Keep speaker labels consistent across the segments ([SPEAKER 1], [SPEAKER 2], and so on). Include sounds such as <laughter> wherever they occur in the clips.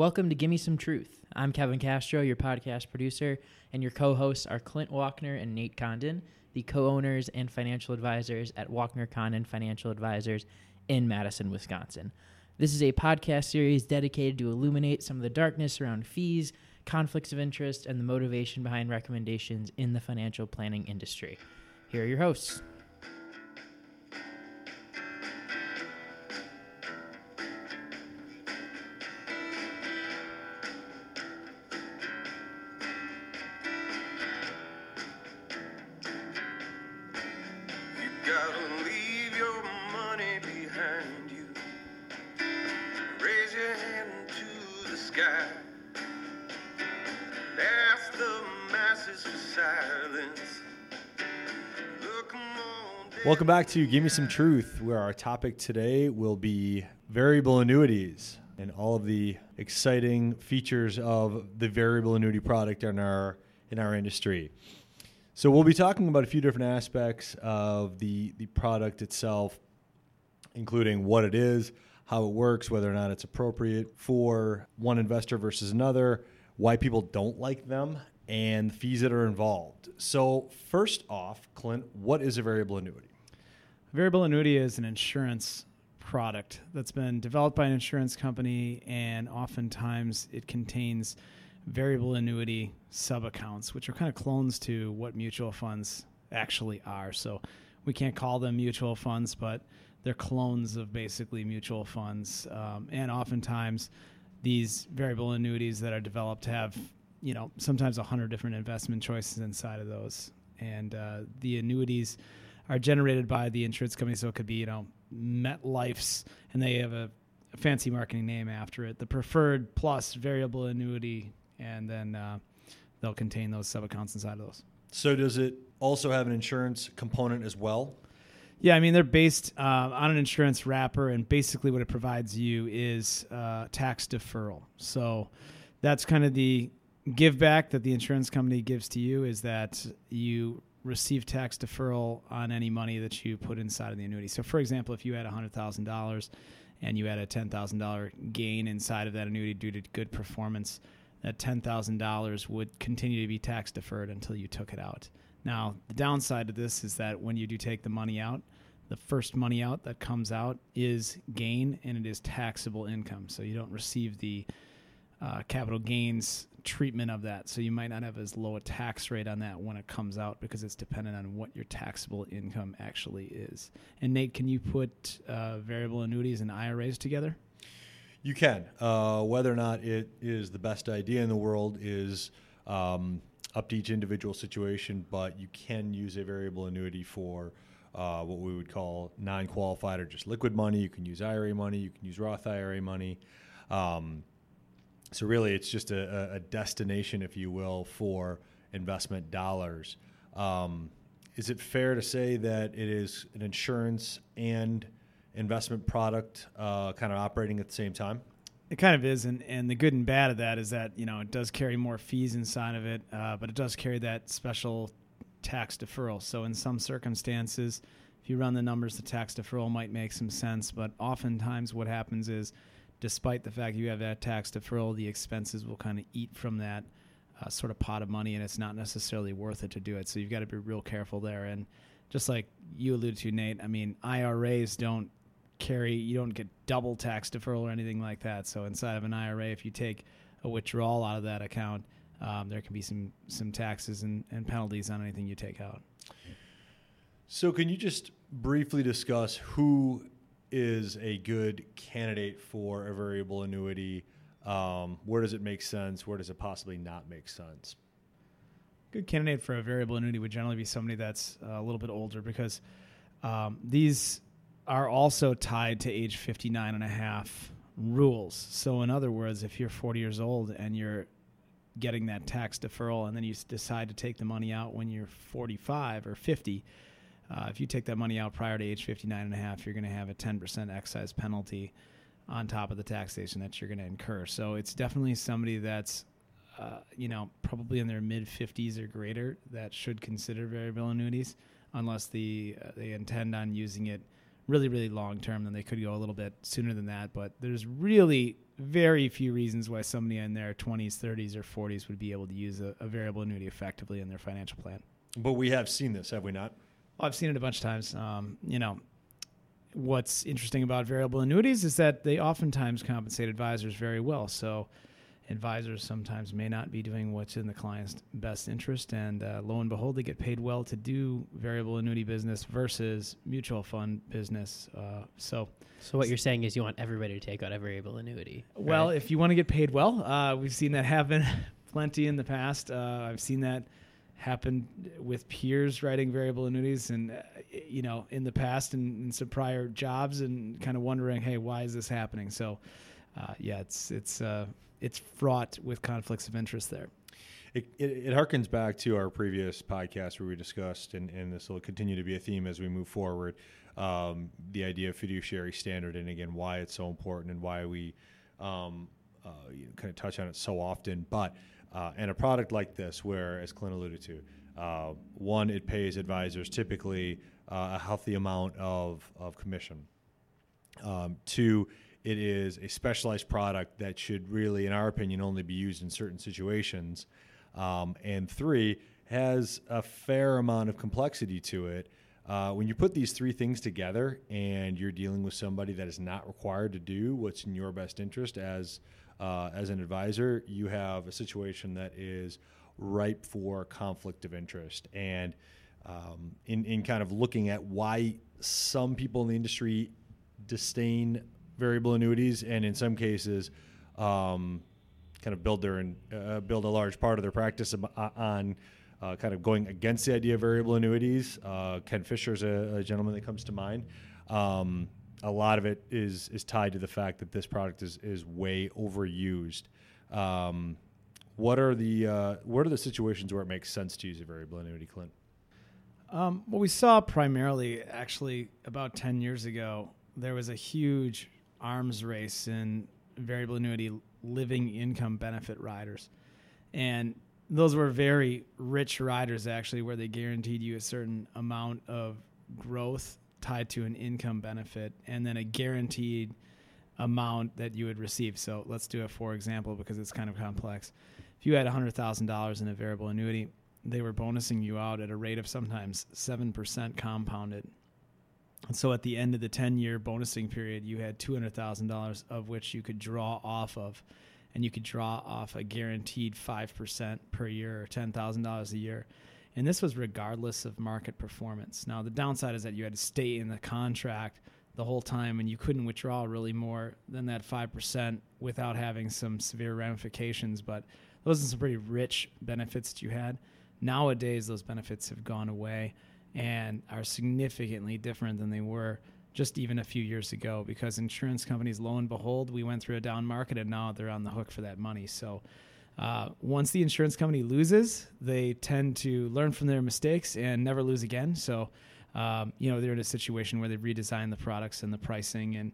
[SPEAKER 1] Welcome to Gimme Some Truth. I'm Kevin Castro, your podcast producer, and your co hosts are Clint Walkner and Nate Condon, the co owners and financial advisors at Walkner Condon Financial Advisors in Madison, Wisconsin. This is a podcast series dedicated to illuminate some of the darkness around fees, conflicts of interest, and the motivation behind recommendations in the financial planning industry. Here are your hosts.
[SPEAKER 2] Gotta leave your money behind you. Raise your hand to the sky. Ask the masses for silence.
[SPEAKER 3] Welcome back to Give Me Some Truth, where our topic today will be variable annuities and all of the exciting features of the variable annuity product in our in our industry. So we'll be talking about a few different aspects of the the product itself, including what it is, how it works, whether or not it's appropriate for one investor versus another, why people don't like them, and the fees that are involved. So first off, Clint, what is a variable annuity?
[SPEAKER 4] Variable annuity is an insurance product that's been developed by an insurance company, and oftentimes it contains variable annuity sub accounts, which are kind of clones to what mutual funds actually are. So we can't call them mutual funds, but they're clones of basically mutual funds. Um, and oftentimes, these variable annuities that are developed have, you know, sometimes a hundred different investment choices inside of those. And uh, the annuities are generated by the insurance company. So it could be, you know, MetLife's, and they have a fancy marketing name after it, the Preferred Plus Variable Annuity, and then uh, they'll contain those sub accounts inside of those.
[SPEAKER 3] So does it also have an insurance component as well?
[SPEAKER 4] Yeah, I mean they're based uh, on an insurance wrapper, and basically what it provides you is uh, tax deferral. So that's kind of the give back that the insurance company gives to you is that you receive tax deferral on any money that you put inside of the annuity. So, for example, if you had hundred thousand dollars and you had a ten thousand dollar gain inside of that annuity due to good performance, that ten thousand dollars would continue to be tax deferred until you took it out. Now, the downside to this is that when you do take the money out, the first money out that comes out is gain and it is taxable income. So you don't receive the uh, capital gains treatment of that. So you might not have as low a tax rate on that when it comes out because it's dependent on what your taxable income actually is. And Nate, can you put uh, variable annuities and IRAs together?
[SPEAKER 3] You can. Uh, whether or not it is the best idea in the world is um, up to each individual situation, but you can use a variable annuity for uh, what we would call non qualified or just liquid money. You can use IRA money, you can use Roth IRA money. Um, so, really, it's just a, a destination, if you will, for investment dollars. Um, is it fair to say that it is an insurance and investment product uh, kind of operating at the same time?
[SPEAKER 4] It kind of is, and, and the good and bad of that is that you know it does carry more fees inside of it, uh, but it does carry that special tax deferral. So in some circumstances, if you run the numbers, the tax deferral might make some sense. But oftentimes, what happens is, despite the fact you have that tax deferral, the expenses will kind of eat from that uh, sort of pot of money, and it's not necessarily worth it to do it. So you've got to be real careful there. And just like you alluded to, Nate, I mean, IRAs don't carry you don't get double tax deferral or anything like that so inside of an ira if you take a withdrawal out of that account um, there can be some some taxes and, and penalties on anything you take out
[SPEAKER 3] So, can you just briefly discuss who is a good candidate for a variable annuity? Um, where does it make sense? Where does it possibly not make sense?
[SPEAKER 4] good candidate for a variable annuity would generally be somebody that's a little bit older because um, these are also tied to age 59 and a half rules. So, in other words, if you're 40 years old and you're getting that tax deferral and then you decide to take the money out when you're 45 or 50, uh, if you take that money out prior to age 59 and a half, you're going to have a 10% excise penalty on top of the taxation that you're going to incur. So, it's definitely somebody that's uh, you know, probably in their mid 50s or greater that should consider variable annuities, unless the uh, they intend on using it really, really long term. Then they could go a little bit sooner than that. But there's really very few reasons why somebody in their 20s, 30s, or 40s would be able to use a, a variable annuity effectively in their financial plan.
[SPEAKER 3] But we have seen this, have we not?
[SPEAKER 4] Well, I've seen it a bunch of times. Um, you know, what's interesting about variable annuities is that they oftentimes compensate advisors very well. So advisors sometimes may not be doing what's in the client's best interest, and uh, lo and behold, they get paid well to do variable annuity business versus mutual fund business. Uh, so,
[SPEAKER 1] So what you're saying is you want everybody to take out a variable annuity.
[SPEAKER 4] well, if you want to get paid well, uh, we've seen that happen <laughs> plenty in the past. Uh, I've seen that happen with peers writing variable annuities, and uh, you know, in the past and in some prior jobs, and kind of wondering, hey, why is this happening? So, uh, yeah, it's it's uh, it's fraught with conflicts of interest there.
[SPEAKER 3] It, it, it harkens back to our previous podcast where we discussed, and, and this will continue to be a theme as we move forward, um, the idea of fiduciary standard, and again, why it's so important and why we um, uh, you know, kind of touch on it so often. But uh, and a product like this, where as Clint alluded to, uh, one, it pays advisors typically uh, a healthy amount of, of commission. Um, two, it is a specialized product that should really, in our opinion, only be used in certain situations. Um, and three, has a fair amount of complexity to it. Uh, when you put these three things together and you're dealing with somebody that is not required to do what's in your best interest as uh, as an advisor, you have a situation that is ripe for conflict of interest. And um, in in kind of looking at why some people in the industry disdain variable annuities, and in some cases, um, kind of build their uh, build a large part of their practice uh, on uh, kind of going against the idea of variable annuities. Uh, Ken Fisher is a, a, gentleman that comes to mind. Um, a lot of it is is tied to the fact that this product is is way overused. Um, what are the uh, what are the situations where it makes sense to use a variable annuity, Clint?
[SPEAKER 4] Um, what we saw primarily, actually, about 10 years ago, there was a huge arms race in variable annuity living income benefit riders. And those were very rich riders, actually, where they guaranteed you a certain amount of growth tied to an income benefit and then a guaranteed amount that you would receive. So let's do a for example because it's kind of complex. If you had $100,000 in a variable annuity, they were bonusing you out at a rate of sometimes 7% compounded. And so at the end of the 10 year bonusing period, you had $200,000 of which you could draw off of. And you could draw off a guaranteed 5% per year or $10,000 a year. And this was regardless of market performance. Now, the downside is that you had to stay in the contract the whole time and you couldn't withdraw really more than that 5% without having some severe ramifications. But those are some pretty rich benefits that you had. Nowadays, those benefits have gone away and are significantly different than they were just even a few years ago because insurance companies, lo and behold, we went through a down market and now they're on the hook for that money. So uh, once the insurance company loses, they tend to learn from their mistakes and never lose again. So, um, you know, they're in a situation where they've redesigned the products and the pricing and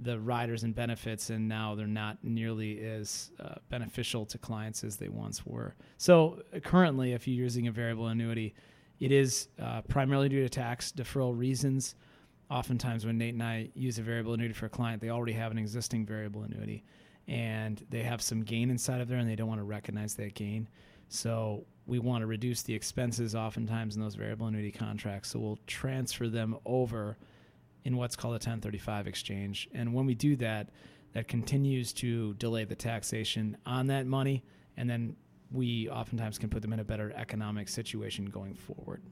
[SPEAKER 4] the riders and benefits, and now they're not nearly as uh, beneficial to clients as they once were. So, currently, if you're using a variable annuity, it is uh, primarily due to tax deferral reasons. Oftentimes, when Nate and I use a variable annuity for a client, they already have an existing variable annuity and they have some gain inside of there and they don't want to recognize that gain. So, we want to reduce the expenses oftentimes in those variable annuity contracts. So, we'll transfer them over in what's called a 1035 exchange. And when we do that, that continues to delay the taxation on that money. And then we oftentimes can put them in a better economic situation going forward.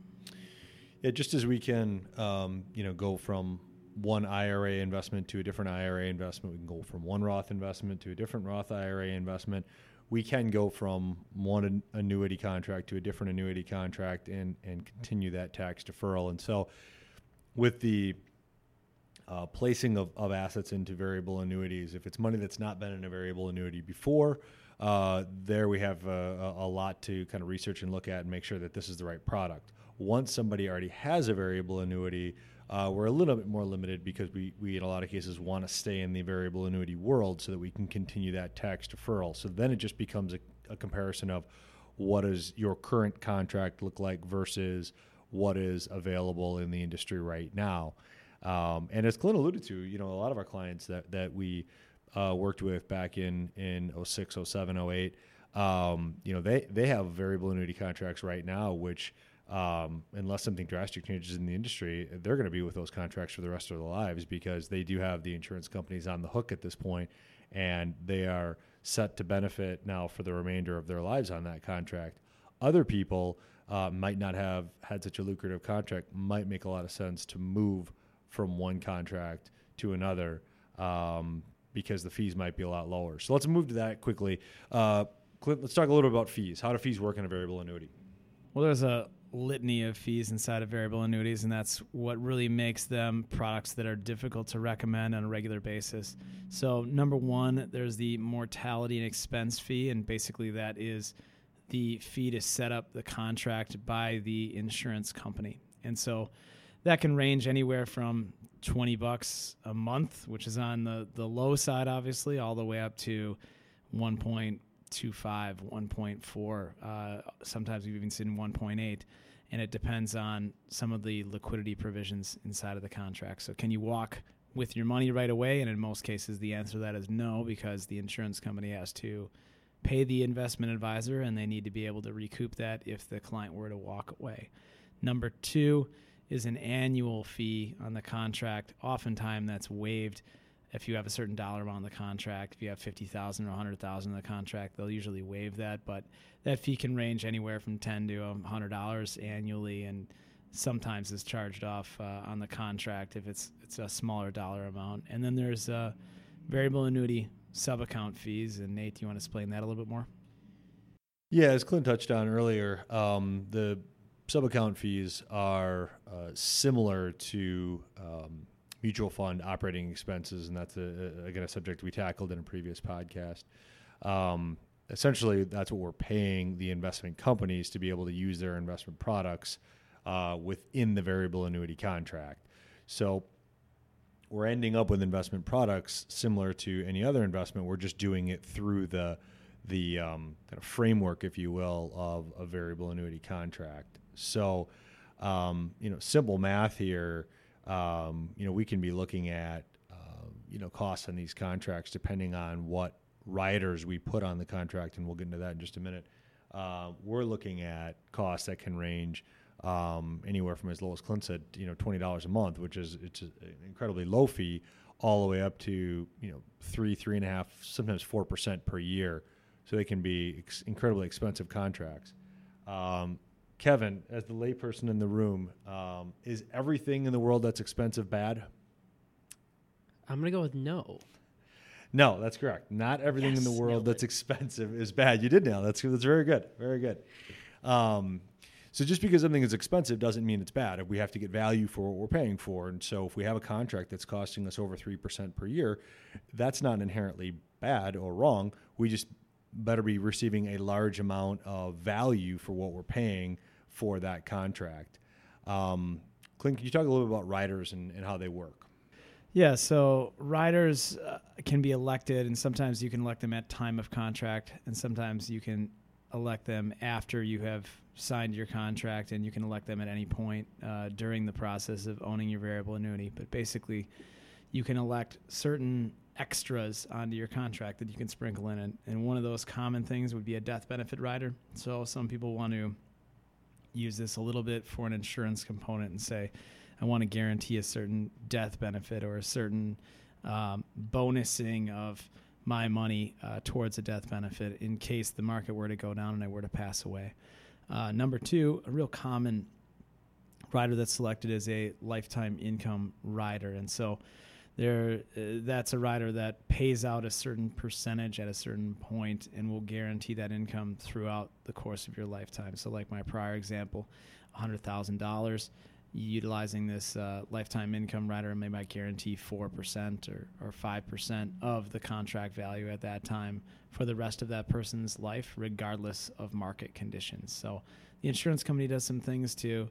[SPEAKER 3] Yeah, just as we can, um, you know, go from one IRA investment to a different IRA investment, we can go from one Roth investment to a different Roth IRA investment. We can go from one annuity contract to a different annuity contract and and continue that tax deferral. And so, with the uh, placing of, of assets into variable annuities, if it's money that's not been in a variable annuity before, uh, there we have a, a lot to kind of research and look at and make sure that this is the right product. Once somebody already has a variable annuity, uh, we're a little bit more limited because we, we in a lot of cases want to stay in the variable annuity world so that we can continue that tax deferral. So then it just becomes a, a comparison of what does your current contract look like versus what is available in the industry right now. Um, and as Clint alluded to, you know, a lot of our clients that that we uh, worked with back in in 06, 07, 08, um, you know, they they have variable annuity contracts right now, which um, unless something drastic changes in the industry, they're going to be with those contracts for the rest of their lives because they do have the insurance companies on the hook at this point, and they are set to benefit now for the remainder of their lives on that contract. Other people uh, might not have had such a lucrative contract, might make a lot of sense to move from one contract to another um, because the fees might be a lot lower. So let's move to that quickly. Uh, Clint, let's talk a little bit about fees. How do fees work in a variable annuity?
[SPEAKER 4] Well, there's a litany of fees inside of variable annuities, and that's what really makes them products that are difficult to recommend on a regular basis. So, number one, there's the mortality and expense fee, and basically that is the fee to set up the contract by the insurance company. And so that can range anywhere from 20 bucks a month, which is on the, the low side, obviously, all the way up to 1.25, 1.4. Uh, sometimes we've even seen 1.8. And it depends on some of the liquidity provisions inside of the contract. So, can you walk with your money right away? And in most cases, the answer to that is no, because the insurance company has to pay the investment advisor and they need to be able to recoup that if the client were to walk away. Number two is an annual fee on the contract. Oftentimes that's waived if you have a certain dollar amount on the contract. If you have 50,000 or 100,000 in the contract, they'll usually waive that, but that fee can range anywhere from 10 to $100 annually and sometimes is charged off uh, on the contract if it's it's a smaller dollar amount. And then there's uh, variable annuity sub account fees. And Nate, do you want to explain that a little bit more?
[SPEAKER 3] Yeah, as Clint touched on earlier, um, the sub account fees are uh, similar to um, mutual fund operating expenses, and that's a, a, again a subject we tackled in a previous podcast. Um, essentially, that's what we're paying the investment companies to be able to use their investment products uh, within the variable annuity contract. So we're ending up with investment products similar to any other investment. We're just doing it through the the um, kind of framework, if you will, of a variable annuity contract. So, um, you know, simple math here. Um, you know, we can be looking at uh, you know costs on these contracts depending on what riders we put on the contract, and we'll get into that in just a minute. Uh, we're looking at costs that can range um, anywhere from as low as Clint said, you know, twenty dollars a month, which is it's an incredibly low fee, all the way up to you know three, three and a half, sometimes four percent per year. So they can be ex- incredibly expensive contracts. Um, Kevin, as the layperson in the room, um, is everything in the world that's expensive bad?
[SPEAKER 1] I'm gonna go with no.
[SPEAKER 3] No, that's correct. Not everything in the world that's
[SPEAKER 1] it.
[SPEAKER 3] expensive is bad. You did it. That's that's very good. Very good. Um, so just because something is expensive doesn't mean it's bad. We have to get value for what we're paying for. And so if we have a contract that's costing us over three percent per year, that's not inherently bad or wrong. We just better be receiving a large amount of value for what we're paying for that contract. Um, Clint, can you talk a little bit about riders and, and how they work?
[SPEAKER 4] Yeah, so riders uh, can be elected, and sometimes you can elect them at time of contract, and sometimes you can elect them after you have signed your contract, and you can elect them at any point uh, during the process of owning your variable annuity. But basically, you can elect certain extras onto your contract that you can sprinkle in, and, and one of those common things would be a death benefit rider. So some people want to use this a little bit for an insurance component and say, I want to guarantee a certain death benefit or a certain um, bonusing of my money uh, towards a death benefit in case the market were to go down and I were to pass away. Uh, number two, a real common rider that's selected is a lifetime income rider, and so there uh, that's a rider that pays out a certain percentage at a certain point and will guarantee that income throughout the course of your lifetime. So, like my prior example, hundred thousand dollars utilizing this uh, lifetime income rider they might guarantee 4% or, or 5% of the contract value at that time for the rest of that person's life, regardless of market conditions. So the insurance company does some things to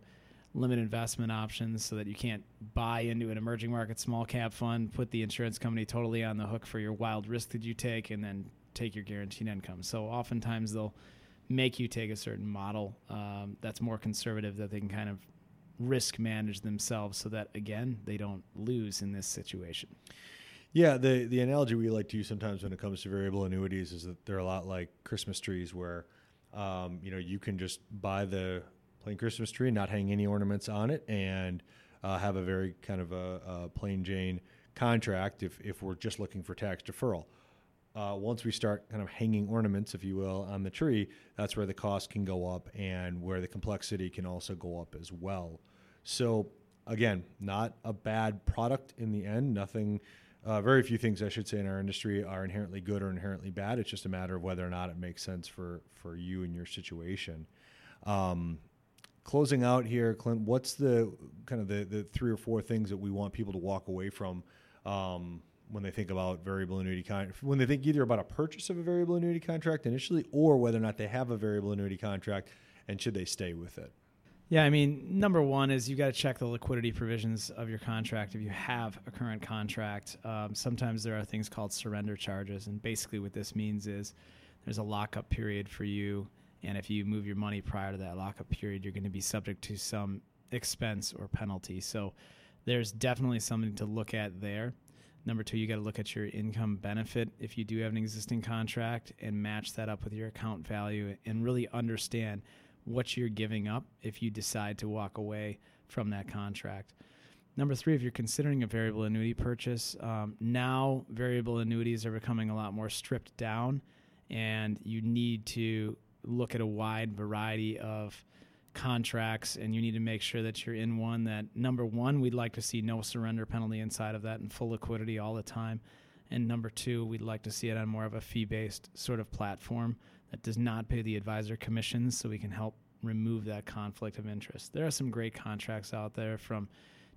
[SPEAKER 4] limit investment options so that you can't buy into an emerging market small cap fund, put the insurance company totally on the hook for your wild risk that you take, and then take your guaranteed income. So oftentimes they'll make you take a certain model um, that's more conservative that they can kind of risk manage themselves so that again they don't lose in this situation.
[SPEAKER 3] Yeah, the the analogy we like to use sometimes when it comes to variable annuities is that they're a lot like Christmas trees, where um, you know you can just buy the plain Christmas tree, not hang any ornaments on it, and uh, have a very kind of a, a plain Jane contract. If if we're just looking for tax deferral, uh, once we start kind of hanging ornaments, if you will, on the tree, that's where the cost can go up and where the complexity can also go up as well. So again, not a bad product in the end. Nothing uh, very few things I should say in our industry are inherently good or inherently bad. It's just a matter of whether or not it makes sense for for you and your situation. Um, closing out here, Clint, what's the kind of the, the three or four things that we want people to walk away from um, when they think about variable annuity con- when they think either about a purchase of a variable annuity contract initially or whether or not they have a variable annuity contract and should they stay with it?
[SPEAKER 4] Yeah, I mean, number one is you got to check the liquidity provisions of your contract if you have a current contract. Um, sometimes there are things called surrender charges, and basically what this means is there's a lockup period for you, and if you move your money prior to that lockup period, you're going to be subject to some expense or penalty. So there's definitely something to look at there. Number two, you got to look at your income benefit if you do have an existing contract and match that up with your account value and really understand what you're giving up if you decide to walk away from that contract. Number three, if you're considering a variable annuity purchase, um, now variable annuities are becoming a lot more stripped down, and you need to look at a wide variety of contracts and you need to make sure that you're in one that number one we'd like to see no surrender penalty inside of that and full liquidity all the time and number two we'd like to see it on more of a fee based sort of platform that does not pay the advisor commissions so we can help remove that conflict of interest. There are some great contracts out there from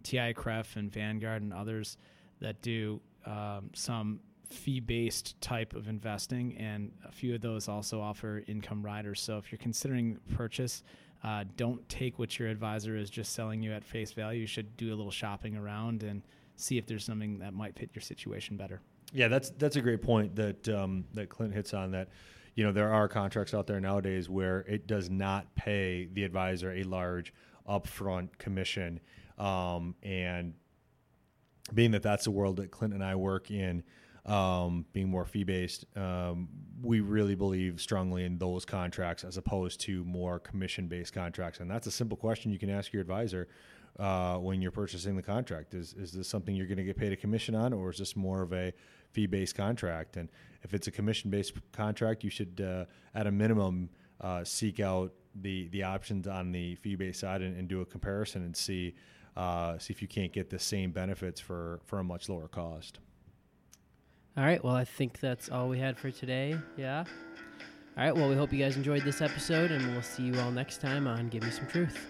[SPEAKER 4] TIAA-CREF and Vanguard and others that do um, some fee based type of investing, and a few of those also offer income riders. So if you're considering purchase, uh, don't take what your advisor is just selling you at face value. You should do a little shopping around and see if there's something that might fit your situation better.
[SPEAKER 3] Yeah, that's that's a great point that um, that Clint hits on. That you know there are contracts out there nowadays where it does not pay the advisor a large upfront commission, um, and being that that's the world that Clint and I work in, um, being more fee based, um, we really believe strongly in those contracts as opposed to more commission based contracts. And that's a simple question you can ask your advisor uh, when you're purchasing the contract. Is is this something you're going to get paid a commission on, or is this more of a fee based contract? And if it's a commission based contract, you should, uh, at a minimum, uh, seek out the the options on the fee based side and, and, do a comparison and see uh, see if you can't get the same benefits for for a much lower cost.
[SPEAKER 1] All right. Well, I think that's all we had for today. Yeah. All right. Well, we hope you guys enjoyed this episode, and we'll see you all next time on Give Me Some Truth.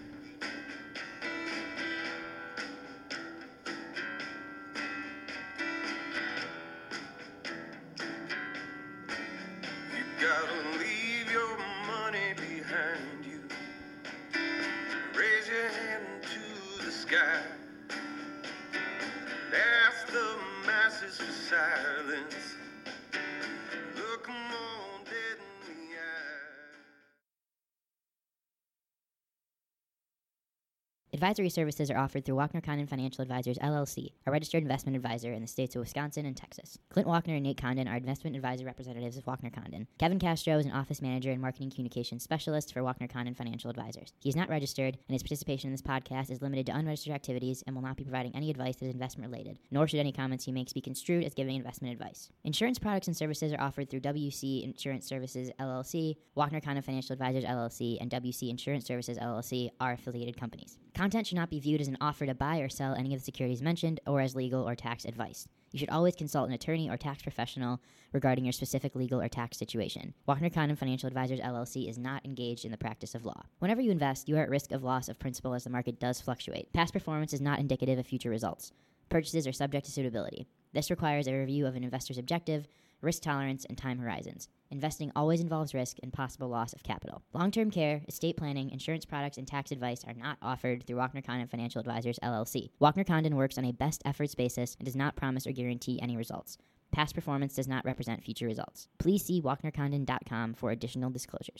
[SPEAKER 5] Advisory services are offered through Walkner Condon Financial Advisors LLC, a registered investment advisor in the states of Wisconsin and Texas. Clint Walkner and Nate Condon are investment advisor representatives of Walkner Condon. Kevin Castro is an office manager and marketing communications specialist for Walkner Condon Financial Advisors. He is not registered, and his participation in this podcast is limited to unregistered activities and will not be providing any advice that is investment related, nor should any comments he makes be construed as giving investment advice. Insurance products and services are offered through WC Insurance Services LLC, Walkner Condon Financial Advisors LLC, and WC Insurance Services LLC are affiliated companies. Content should not be viewed as an offer to buy or sell any of the securities mentioned or as legal or tax advice. You should always consult an attorney or tax professional regarding your specific legal or tax situation. Walkner Condon Financial Advisors LLC is not engaged in the practice of law. Whenever you invest, you are at risk of loss of principal as the market does fluctuate. Past performance is not indicative of future results. Purchases are subject to suitability. This requires a review of an investor's objective, risk tolerance, and time horizons. Investing always involves risk and possible loss of capital. Long term care, estate planning, insurance products, and tax advice are not offered through Walkner Condon Financial Advisors LLC. Walkner Condon works on a best efforts basis and does not promise or guarantee any results. Past performance does not represent future results. Please see WalknerCondon.com for additional disclosures.